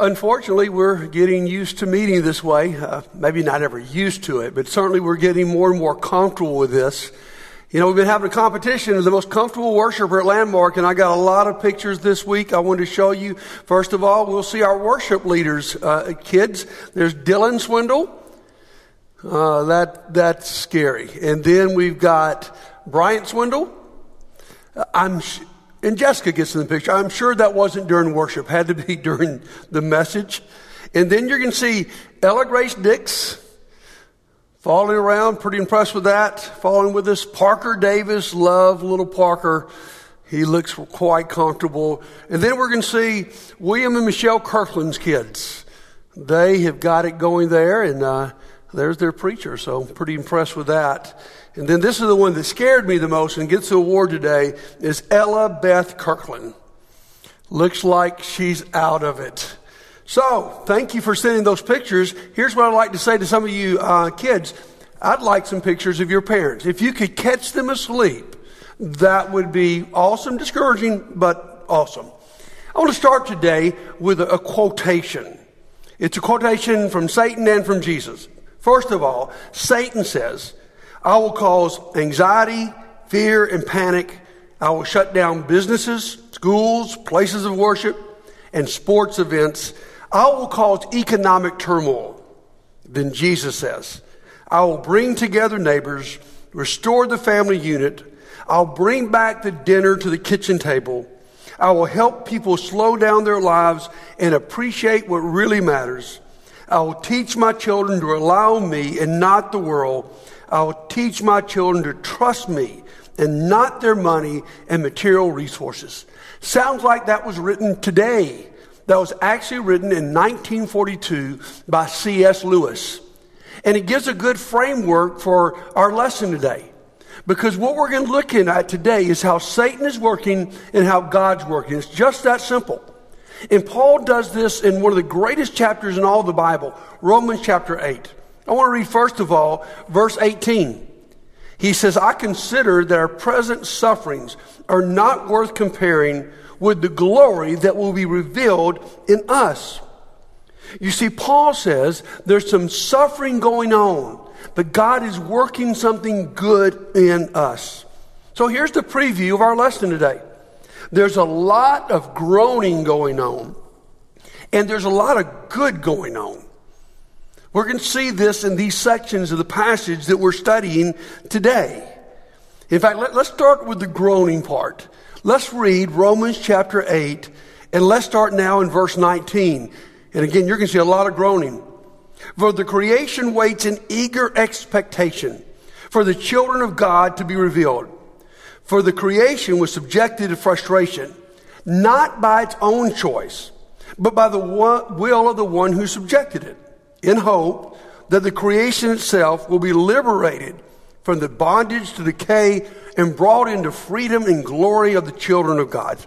Unfortunately, we're getting used to meeting this way. Uh, maybe not ever used to it, but certainly we're getting more and more comfortable with this. You know, we've been having a competition of the most comfortable worshiper at Landmark, and I got a lot of pictures this week I wanted to show you. First of all, we'll see our worship leaders, uh, kids. There's Dylan Swindle. Uh, that, that's scary. And then we've got Bryant Swindle. Uh, I'm, and Jessica gets in the picture. I'm sure that wasn't during worship, had to be during the message. And then you're going to see Ella Grace Dix following around, pretty impressed with that. Following with us, Parker Davis, love little Parker. He looks quite comfortable. And then we're going to see William and Michelle Kirkland's kids. They have got it going there, and uh, there's their preacher. So pretty impressed with that. And then this is the one that scared me the most and gets the award today is Ella Beth Kirkland. Looks like she's out of it. So, thank you for sending those pictures. Here's what I'd like to say to some of you uh, kids. I'd like some pictures of your parents. If you could catch them asleep, that would be awesome, discouraging, but awesome. I want to start today with a, a quotation. It's a quotation from Satan and from Jesus. First of all, Satan says, I will cause anxiety, fear, and panic. I will shut down businesses, schools, places of worship, and sports events. I will cause economic turmoil. Then Jesus says, I will bring together neighbors, restore the family unit. I'll bring back the dinner to the kitchen table. I will help people slow down their lives and appreciate what really matters. I will teach my children to allow me and not the world. I'll teach my children to trust me and not their money and material resources. Sounds like that was written today. That was actually written in 1942 by C.S. Lewis. And it gives a good framework for our lesson today. Because what we're going to look at today is how Satan is working and how God's working. It's just that simple. And Paul does this in one of the greatest chapters in all the Bible, Romans chapter 8. I want to read first of all verse 18. He says, I consider that our present sufferings are not worth comparing with the glory that will be revealed in us. You see, Paul says there's some suffering going on, but God is working something good in us. So here's the preview of our lesson today. There's a lot of groaning going on, and there's a lot of good going on. We're going to see this in these sections of the passage that we're studying today. In fact, let, us start with the groaning part. Let's read Romans chapter 8, and let's start now in verse 19. And again, you're going to see a lot of groaning. For the creation waits in eager expectation for the children of God to be revealed. For the creation was subjected to frustration, not by its own choice, but by the will of the one who subjected it in hope that the creation itself will be liberated from the bondage to decay and brought into freedom and glory of the children of God.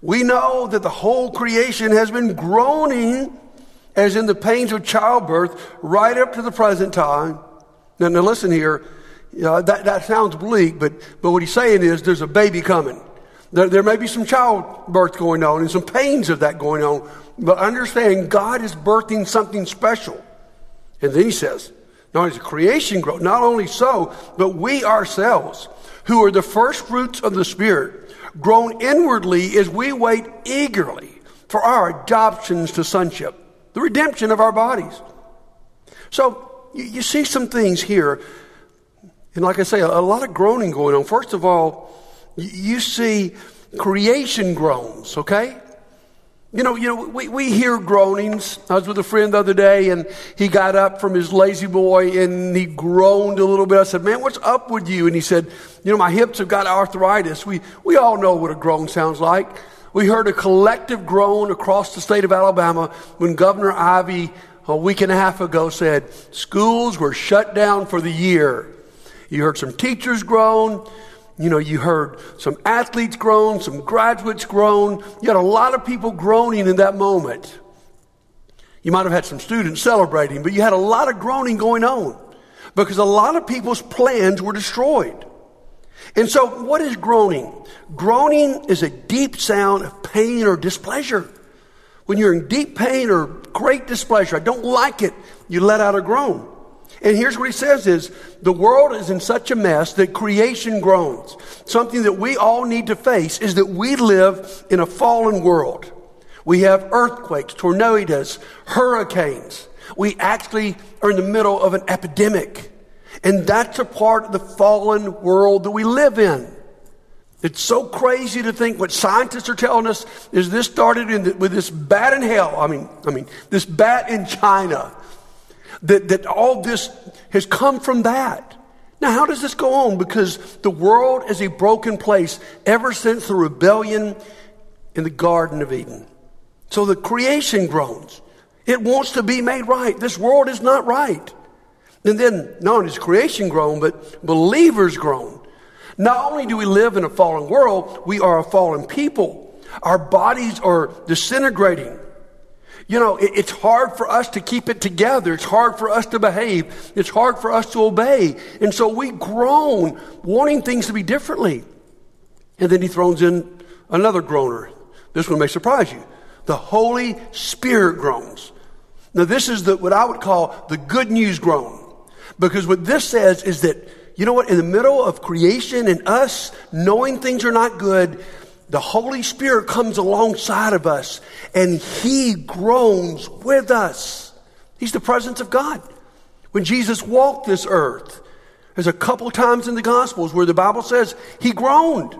We know that the whole creation has been groaning as in the pains of childbirth right up to the present time. Now, now listen here. You know, that, that sounds bleak, but, but what he's saying is there's a baby coming. There, there may be some childbirth going on and some pains of that going on, but understand God is birthing something special. And then he says, not only is creation growth, not only so, but we ourselves, who are the first fruits of the Spirit, groan inwardly as we wait eagerly for our adoptions to sonship, the redemption of our bodies. So you, you see some things here, and like I say, a, lot of groaning going on. First of all, you see creation groans, okay? You know, you know, we, we hear groanings. I was with a friend the other day and he got up from his La-Z-Boy and he groaned a little bit. I said, man, what's up with you? And he said, you know, my hips have got arthritis. We, we all know what a groan sounds like. We heard a collective groan across the state of Alabama when Governor Ivey a week and a half ago said schools were shut down for the year. You heard some teachers groan. You know, you heard some athletes groan, some graduates groan. You had a lot of people groaning in that moment. You might have had some students celebrating, but you had a lot of groaning going on because a lot of people's plans were destroyed. And so, what is groaning? Groaning is a deep sound of pain or displeasure. When you're in deep pain or great displeasure, I don't like it, you let out a groan. And here's what he says is, the world is in such a mess that creation groans. Something that we all need to face is that we live in a fallen world. We have earthquakes, tornadoes, hurricanes. We actually are in the middle of an epidemic. And that's a part of the fallen world that we live in. It's so crazy to think what scientists are telling us is this started the, with this bat in hell. I mean, I mean, this bat in China. That, that all this has come from that. Now, how does this go on? Because the world is a broken place ever since the rebellion in the Garden of Eden. So the creation groans. It wants to be made right. This world is not right. And then not only is creation grown, but believers groan. Not only do we live in a fallen world, we are a fallen people. Our bodies are disintegrating. You know, it, it's hard for us to keep it together. It's hard for us to behave. It's hard for us to obey. And so we groan, wanting things to be differently. And then he throws in another groaner. This one may surprise you. The Holy Spirit groans. Now, this is the, what I would call the good news groan. Because what this says is that, you know what, in the middle of creation and us knowing things are not good, the Holy Spirit comes alongside of us and He groans with us. He's the presence of God. When Jesus walked this earth, there's a couple times in the Gospels where the Bible says He groaned.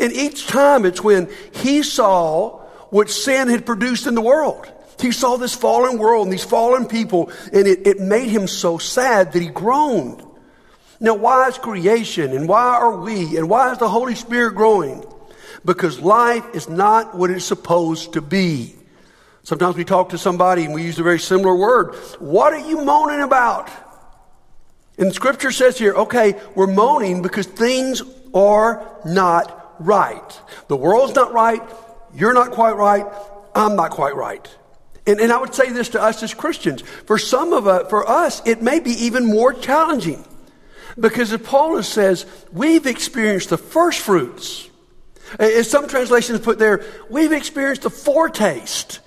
And each time it's when He saw what sin had produced in the world. He saw this fallen world and these fallen people, and it, it made him so sad that he groaned. Now, why is creation and why are we and why is the Holy Spirit growing? Because life is not what it's supposed to be. Sometimes we talk to somebody and we use a very similar word. What are you moaning about? And scripture says here, okay, we're moaning because things are not right. The world's not right. You're not quite right. I'm not quite right. And, and I would say this to us as Christians. For some of us, for us, it may be even more challenging. Because as Paul says, we've experienced the first fruits. As some translations put there, we've experienced a foretaste.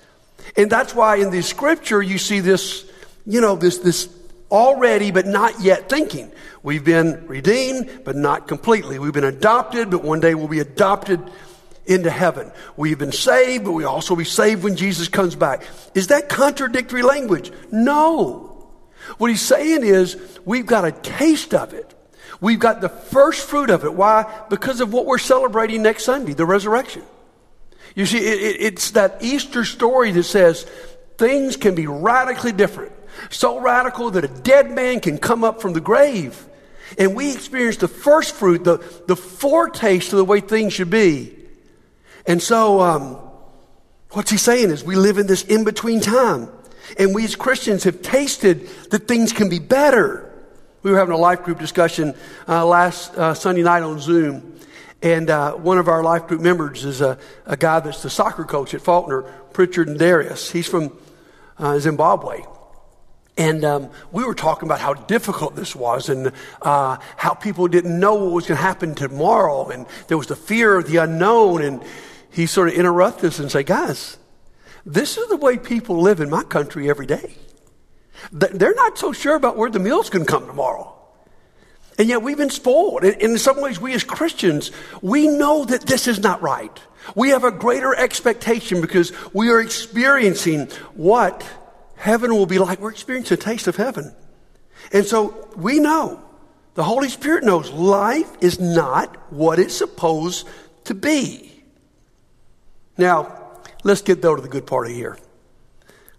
And that's why in the scripture you see this, you know, this, this already but not yet thinking. We've been redeemed, but not completely. We've been adopted, but one day we'll be adopted into heaven. We've been saved, but we also be saved when Jesus comes back. Is that contradictory language? No. What he's saying is we've got a taste of it. We've got the first fruit of it. Why? Because of what we're celebrating next Sunday, the resurrection. You see, it, it, it's that Easter story that says things can be radically different. So radical that a dead man can come up from the grave. And we experience the first fruit, the, the foretaste of the way things should be. And so, um, what's he saying is we live in this in between time. And we as Christians have tasted that things can be better. We were having a life group discussion uh, last uh, Sunday night on Zoom. And uh, one of our life group members is a, a, guy that's the soccer coach at Faulkner, Pritchard and Darius. He's from uh, Zimbabwe. And um, we were talking about how difficult this was and uh, how people didn't know what was going to happen tomorrow. And there was the fear of the unknown. And he sort of interrupted us and say, guys, this is the way people live in my country every day. They're not so sure about where the meal's going to come tomorrow. And yet we've been spoiled. And in some ways, we as Christians, we know that this is not right. We have a greater expectation because we are experiencing what heaven will be like. We're experiencing a taste of heaven. And so we know, the Holy Spirit knows life is not what it's supposed to be. Now, let's get though to the good part of here.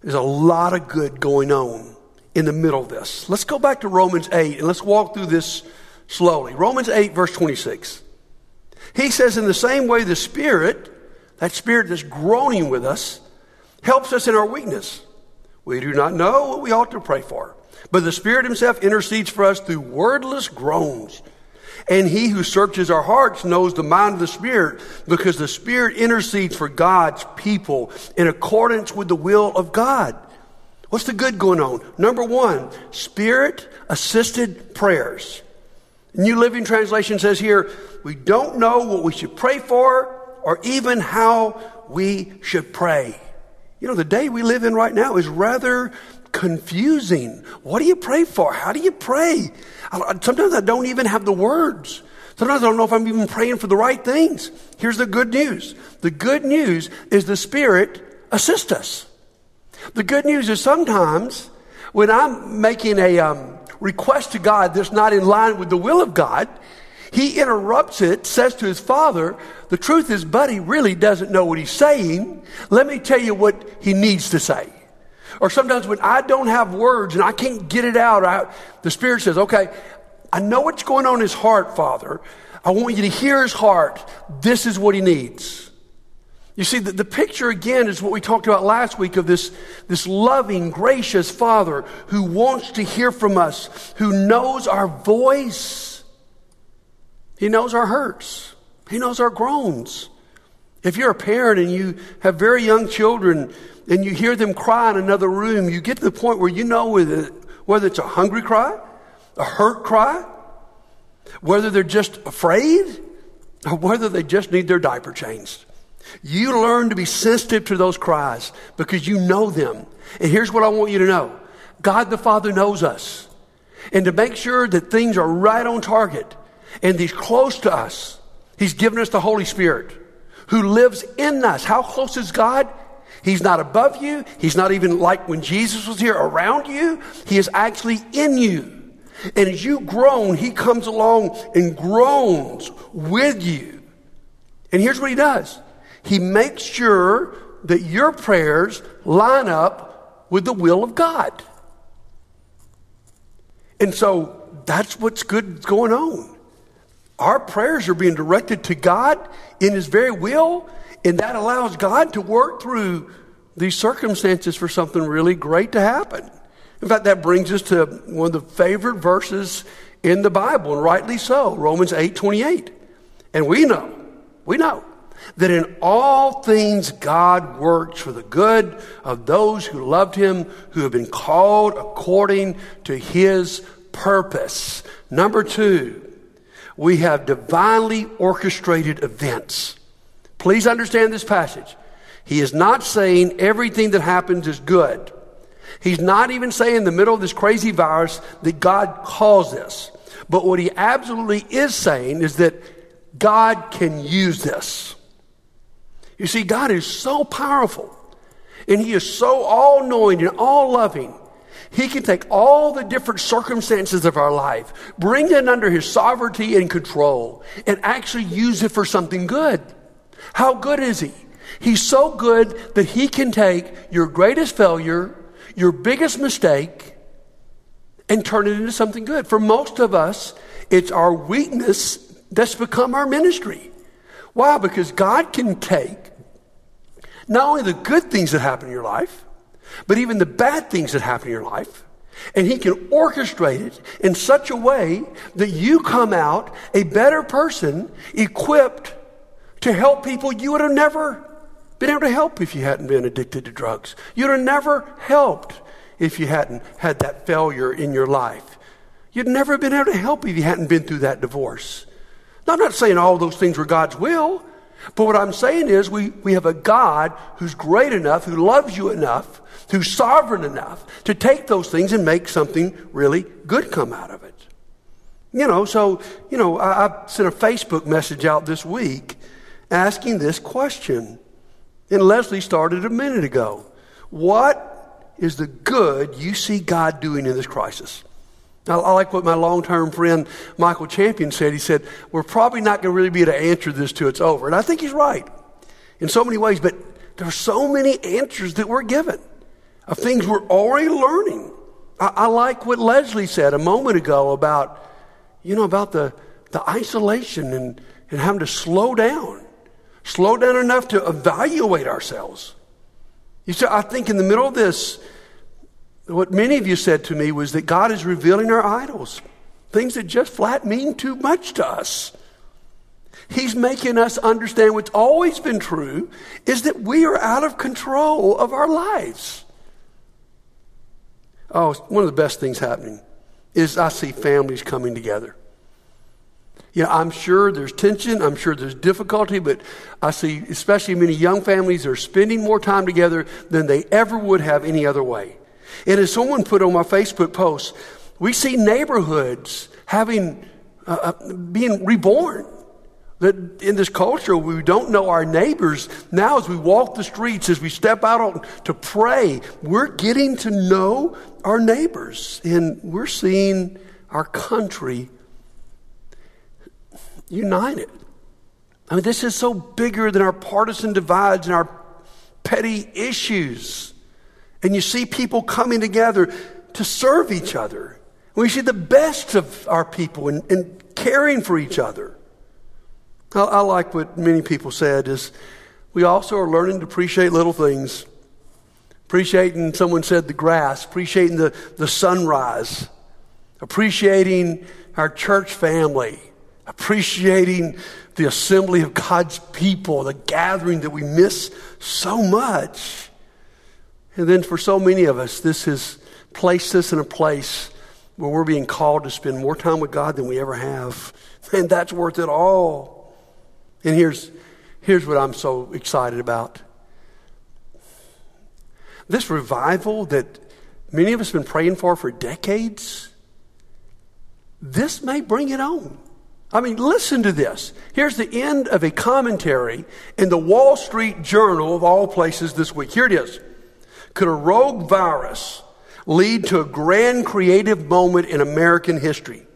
There's a lot of good going on in the middle of this. Let's go back to Romans 8 and let's walk through this slowly. Romans 8, verse 26. He says, In the same way, the Spirit, that Spirit that's groaning with us, helps us in our weakness. We do not know what we ought to pray for, but the Spirit Himself intercedes for us through wordless groans. And he who searches our hearts knows the mind of the Spirit because the Spirit intercedes for God's people in accordance with the will of God. What's the good going on? Number one, Spirit assisted prayers. New Living Translation says here, we don't know what we should pray for or even how we should pray. You know, the day we live in right now is rather confusing. What do you pray for? How do you pray? Sometimes I don't even have the words. Sometimes I don't know if I'm even praying for the right things. Here's the good news. The good news is the Spirit assists us. The good news is sometimes when I'm making a um, request to God that's not in line with the will of God, he interrupts it, says to his father, The truth is, Buddy really doesn't know what he's saying. Let me tell you what he needs to say. Or sometimes when I don't have words and I can't get it out, I, the Spirit says, Okay, I know what's going on in his heart, Father. I want you to hear his heart. This is what he needs. You see, the, the picture again is what we talked about last week of this, this loving, gracious Father who wants to hear from us, who knows our voice. He knows our hurts. He knows our groans. If you're a parent and you have very young children and you hear them cry in another room, you get to the point where you know whether, it's a hungry cry, a hurt cry, whether they're just afraid, or whether they just need their diaper changed. You learn to be sensitive to those cries because you know them. And here's what I want you to know God the Father knows us. And to make sure that things are right on target and He's close to us, He's given us the Holy Spirit who lives in us. How close is God? He's not above you. He's not even like when Jesus was here around you. He is actually in you. And as you groan, He comes along and groans with you. And here's what He does he makes sure that your prayers line up with the will of God. And so that's what's good going on. Our prayers are being directed to God in His very will, and that allows God to work through these circumstances for something really great to happen. In fact, that brings us to one of the favorite verses in the Bible, and rightly so, Romans 8 28. And we know, we know that in all things God works for the good of those who loved him, who have been called according to his purpose. Number two, we have divinely orchestrated events. Please understand this passage. He is not saying everything that happens is good. He's not even saying in the middle of this crazy virus that God caused this. But what he absolutely is saying is that God can use this. You see, God is so powerful and He is so all knowing and all loving. He can take all the different circumstances of our life, bring it under His sovereignty and control, and actually use it for something good. How good is He? He's so good that He can take your greatest failure, your biggest mistake, and turn it into something good. For most of us, it's our weakness that's become our ministry. Why? Because God can take not only the good things that happen in your life, but even the bad things that happen in your life. And He can orchestrate it in such a way that you come out a better person equipped to help people you would have never been able to help if you hadn't been addicted to drugs. You'd have never helped if you hadn't had that failure in your life. You'd never been able to help if you hadn't been through that divorce. Now, I'm not saying all those things were God's will, but what I'm saying is, we, we have a God who's great enough, who loves you enough, who's sovereign enough to take those things and make something really good come out of it. You know, so, you know, I, I sent a Facebook message out this week asking this question. And Leslie started a minute ago. What is the good you see God doing in this crisis? I, I like what my long term friend Michael Champion said. He said, We're probably not going to really be able to answer this till it's over. And I think he's right in so many ways, but there are so many answers that we're given of things we're already learning. I, I like what Leslie said a moment ago about, you know, about the, the isolation and, and having to slow down. Slow down enough to evaluate ourselves. You see, I think in the middle of this, what many of you said to me was that God is revealing our idols, things that just flat mean too much to us. He's making us understand what's always been true is that we are out of control of our lives. Oh, one of the best things happening is I see families coming together. Know, I'm sure there's tension, I'm sure there's difficulty, but I see especially many young families are spending more time together than they ever would have any other way. And as someone put on my Facebook post, we see neighborhoods having, uh, uh being reborn. That in this culture, we don't know our neighbors. Now, as we walk the streets, as we step out to pray, we're getting to know our neighbors. And we're seeing our country united. I mean, this is so bigger than our partisan divides and our petty issues. And you see people coming together to serve each other. We see the best of our people and, caring for each other. I, I like what many people said is we also are learning to appreciate little things. Appreciating, someone said, the grass, appreciating the, the sunrise, appreciating our church family, appreciating the assembly of God's people, the gathering that we miss so much. And then for so many of us, this has placed us in a place where we're being called to spend more time with God than we ever have. And that's worth it all. And here's, here's what I'm so excited about this revival that many of us have been praying for for decades, this may bring it on. I mean, listen to this. Here's the end of a commentary in the Wall Street Journal of all places this week. Here it is. Could a rogue virus lead to a grand creative moment in American history?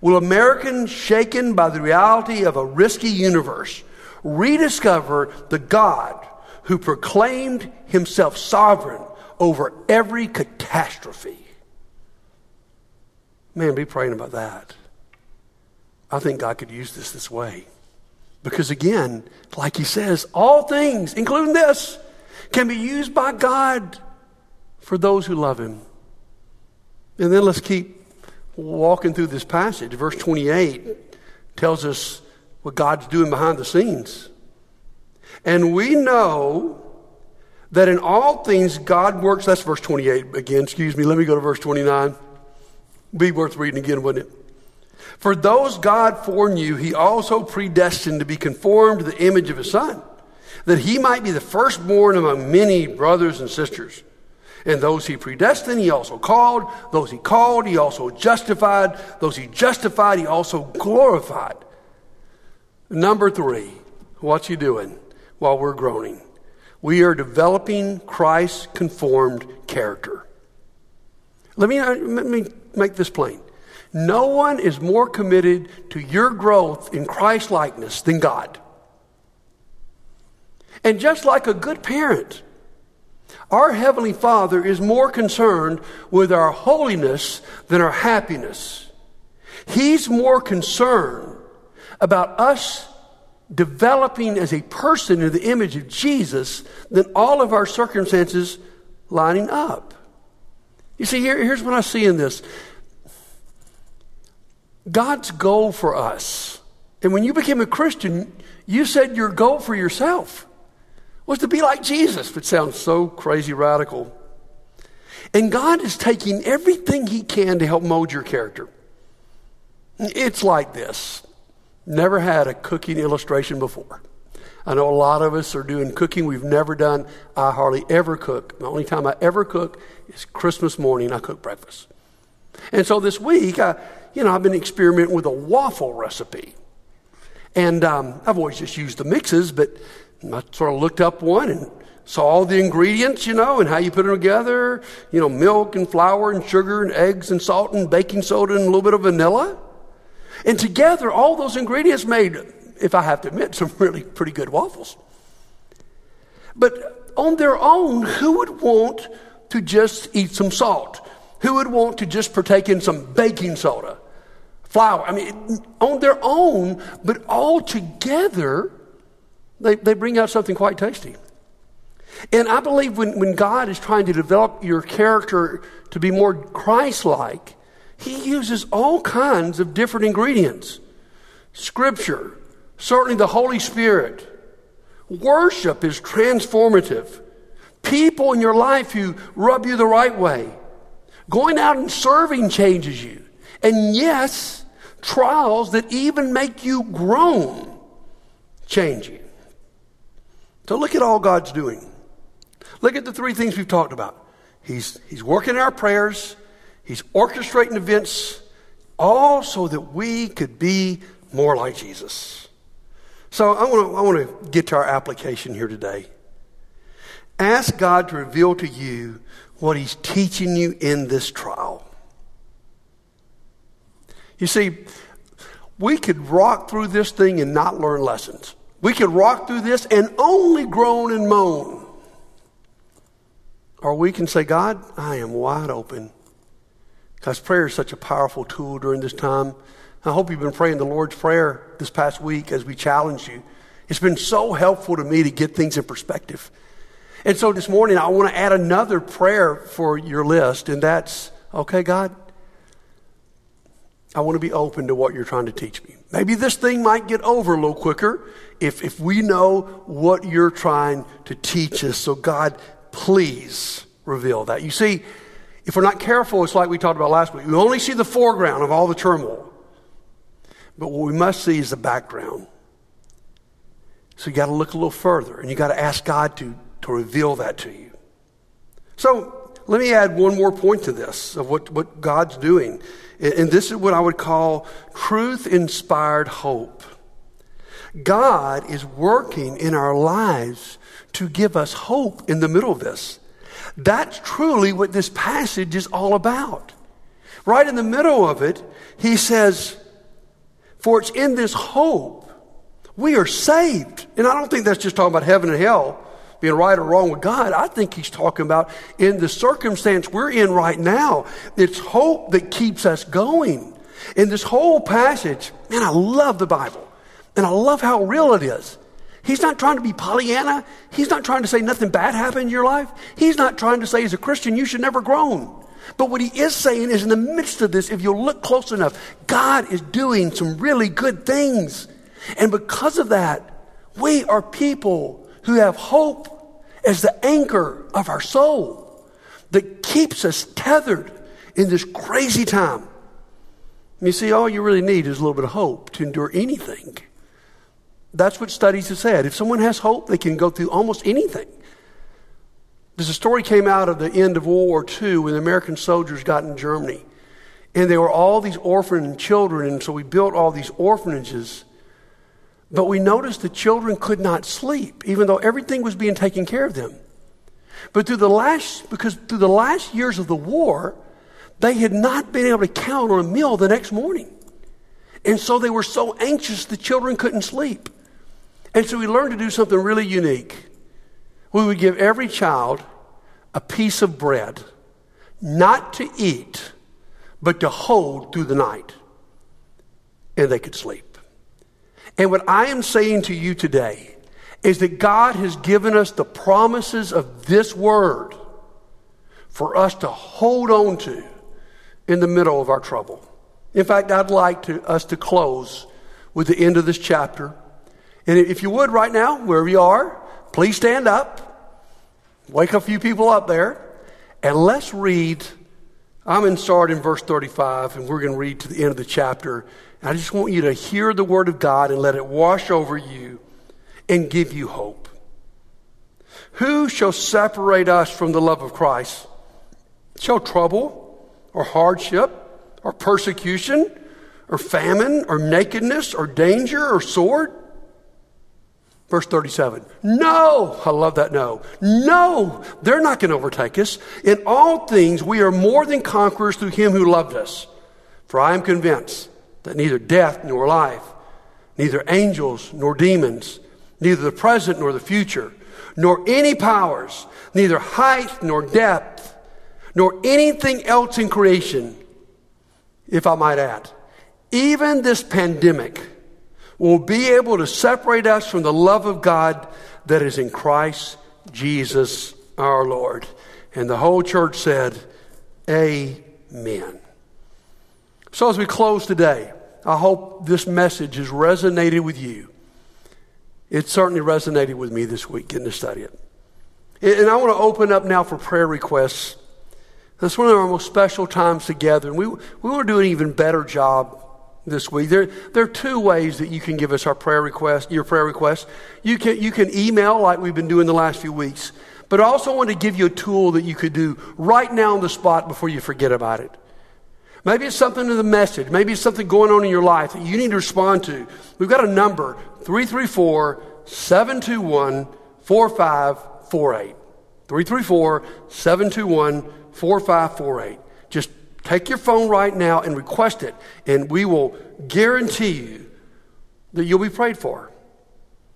Will Americans shaken by the reality of a risky universe rediscover the God who proclaimed himself sovereign over every catastrophe? Man, be praying about that. I think God could use this this way. Because again, like he says, all things, including this, can be used by God for those who love him. And then let's keep walking through this passage, verse 28 tells us what God's doing behind the scenes. And we know that in all things God works. That's verse 28 again. Excuse me. Let me go to verse 29. Be worth reading again, wouldn't it? For those God foreknew, he also predestined to be conformed to the image of his son, that he might be the firstborn among many brothers and sisters. And those he predestined, he also called. Those he called, he also justified. Those he justified, he also glorified. Number three, what's he doing while we're groaning? We are developing Christ conformed character. Let me, uh, let me make this plain. No one is more committed to your growth in Christ likeness than God. And just like a good parent, our Heavenly Father is more concerned with our holiness than our happiness. He's more concerned about us developing as a person in the image of Jesus than all of our circumstances lining up. You see, here, here's what I see in this God's goal for us, and when you became a Christian, you said your goal for yourself was to be like Jesus, which sounds so crazy radical. And God is taking everything He can to help mold your character. It's like this. Never had a cooking illustration before. I know a lot of us are doing cooking we've never done. I hardly ever cook. The only time I ever cook is Christmas morning. I cook breakfast. And so this week, I, you know, I've been experimenting with a waffle recipe. And um, I've always just used the mixes, but I sort of looked up one and saw all the ingredients, you know, and how you put them together. You know, milk and flour and sugar and eggs and salt and baking soda and a little bit of vanilla. And together, all those ingredients made, if I have to admit, some really pretty good waffles. But on their own, who would want to just eat some salt? Who would want to just partake in some baking soda? Flour. I mean, on their own, but all together, they, they bring out something quite tasty. And I believe when, when God is trying to develop your character to be more Christ like, He uses all kinds of different ingredients Scripture, certainly the Holy Spirit. Worship is transformative. People in your life who rub you the right way. Going out and serving changes you. And yes, trials that even make you groan change you. So look at all God's doing. Look at the three things we've talked about. He's, he's working our prayers, He's orchestrating events, all so that we could be more like Jesus. So I want to I want to get to our application here today. Ask God to reveal to you what He's teaching you in this trial. You see, we could rock through this thing and not learn lessons. We could rock through this and only groan and moan. Or we can say, God, I am wide open. Because prayer is such a powerful tool during this time. I hope you've been praying the Lord's Prayer this past week as we challenge you. It's been so helpful to me to get things in perspective. And so this morning, I want to add another prayer for your list, and that's okay, God, I want to be open to what you're trying to teach me. Maybe this thing might get over a little quicker if, if we know what you're trying to teach us. So, God, please reveal that. You see, if we're not careful, it's like we talked about last week. We only see the foreground of all the turmoil. But what we must see is the background. So you got to look a little further and you got to ask God to, to reveal that to you. So let me add one more point to this of what, what God's doing. And this is what I would call truth inspired hope. God is working in our lives to give us hope in the middle of this. That's truly what this passage is all about. Right in the middle of it, he says, For it's in this hope we are saved. And I don't think that's just talking about heaven and hell being right or wrong with God. I think he's talking about in the circumstance we're in right now. It's hope that keeps us going. In this whole passage, man, I love the Bible. And I love how real it is. He's not trying to be Pollyanna. He's not trying to say nothing bad happened in your life. He's not trying to say, as a Christian, you should never groan. But what he is saying is, in the midst of this, if you'll look close enough, God is doing some really good things. And because of that, we are people who have hope as the anchor of our soul that keeps us tethered in this crazy time. You see, all you really need is a little bit of hope to endure anything. That's what studies have said. If someone has hope, they can go through almost anything. There's a story came out of the end of World War II when the American soldiers got in Germany. And there were all these orphan children, and so we built all these orphanages. But we noticed the children could not sleep, even though everything was being taken care of them. But through the last, because through the last years of the war, they had not been able to count on a meal the next morning. And so they were so anxious the children couldn't sleep. And so we learned to do something really unique. We would give every child a piece of bread, not to eat, but to hold through the night. And they could sleep. And what I am saying to you today is that God has given us the promises of this word for us to hold on to in the middle of our trouble. In fact, I'd like to, us to close with the end of this chapter. And if you would right now, wherever you are, please stand up, wake a few people up there, and let's read. I'm in start in verse 35, and we're going to read to the end of the chapter. I just want you to hear the word of God and let it wash over you and give you hope. Who shall separate us from the love of Christ? Shall trouble or hardship or persecution or famine or nakedness or danger or sword? Verse 37. No, I love that no. No, they're not going to overtake us. In all things, we are more than conquerors through him who loved us. For I am convinced that neither death nor life, neither angels nor demons, neither the present nor the future, nor any powers, neither height nor depth, nor anything else in creation, if I might add, even this pandemic will be able to separate us from the love of God that is in Christ Jesus our Lord. And the whole church said, Amen. So as we close today, I hope this message has resonated with you. It certainly resonated with me this week getting to study it. And I want to open up now for prayer requests. That's one of our most special times together. And we, we want to do an even better job this week. There, there are two ways that you can give us our prayer request, your prayer request. You can, you can email like we've been doing the last few weeks, but I also want to give you a tool that you could do right now on the spot before you forget about it. Maybe it's something in the message. Maybe it's something going on in your life that you need to respond to. We've got a number, 334 721 4548. 334 721 4548. Just take your phone right now and request it, and we will guarantee you that you'll be prayed for.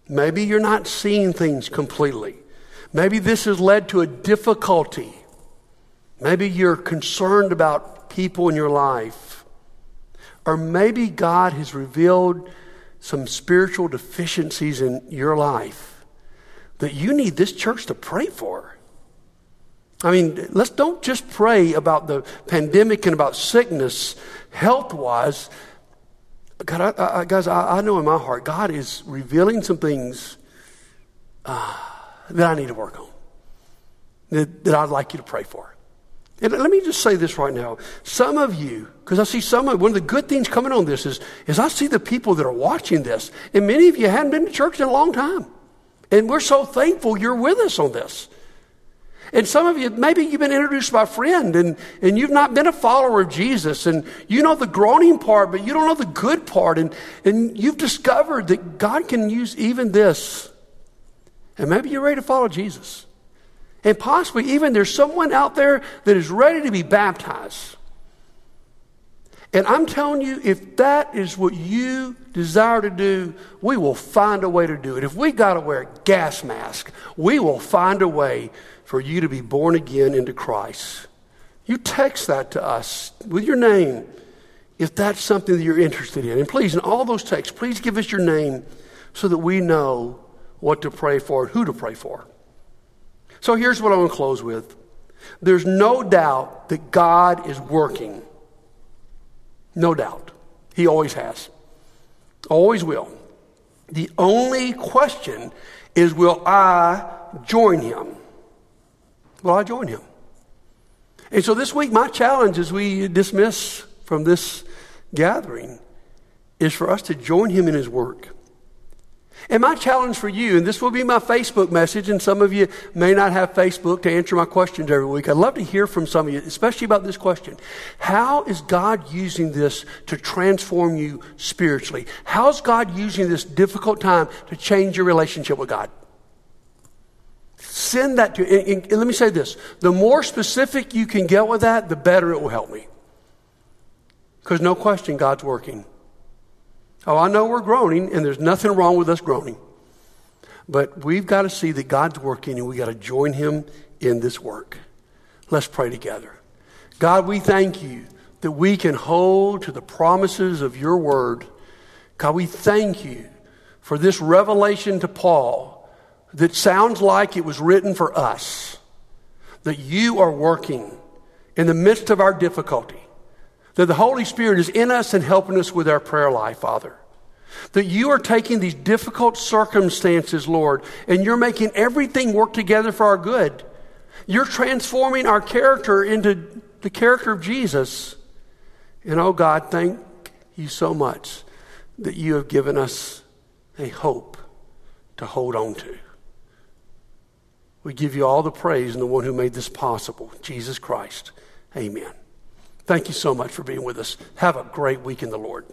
Maybe you're not seeing things completely. Maybe this has led to a difficulty. Maybe you're concerned about people in your life. Or maybe God has revealed some spiritual deficiencies in your life that you need this church to pray for. I mean, let's don't just pray about the pandemic and about sickness health wise. God, I, I, guys, I, I, know in my heart, God is revealing some things uh, that I need to work on, that, that I'd like you to pray for. And let me just say this right now. Some of you, because I see some of one of the good things coming on this is, is I see the people that are watching this, and many of you hadn't been to church in a long time. And we're so thankful you're with us on this. And some of you, maybe you've been introduced by a friend and, and you've not been a follower of Jesus and you know the groaning part, but you don't know the good part. And, and you've discovered that God can use even this. And maybe you're ready to follow Jesus. And possibly even there's someone out there that is ready to be baptized. And I'm telling you, if that is what you desire to do, we will find a way to do it. If we got to wear a gas mask, we will find a way for you to be born again into Christ. You text that to us with your name if that's something that you're interested in. And please, in all those texts, please give us your name so that we know what to pray for and who to pray for. So here's what I want to close with there's no doubt that God is working. No doubt. He always has, always will. The only question is will I join him? Well, I join him. And so this week, my challenge as we dismiss from this gathering is for us to join him in his work. And my challenge for you, and this will be my Facebook message, and some of you may not have Facebook to answer my questions every week. I'd love to hear from some of you, especially about this question. How is God using this to transform you spiritually? How's God using this difficult time to change your relationship with God? Send that to, and, and let me say this the more specific you can get with that, the better it will help me. Because no question, God's working. Oh, I know we're groaning, and there's nothing wrong with us groaning. But we've got to see that God's working, and we've got to join Him in this work. Let's pray together. God, we thank you that we can hold to the promises of your word. God, we thank you for this revelation to Paul that sounds like it was written for us, that you are working in the midst of our difficulty, that the Holy Spirit is in us and helping us with our prayer life, Father. That you are taking these difficult circumstances, Lord, and you're making everything work together for our good. You're transforming our character into the character of Jesus. And oh God, thank you so much that you have given us a hope to hold on to. We give you all the praise and the one who made this possible, Jesus Christ. Amen. Thank you so much for being with us. Have a great week in the Lord.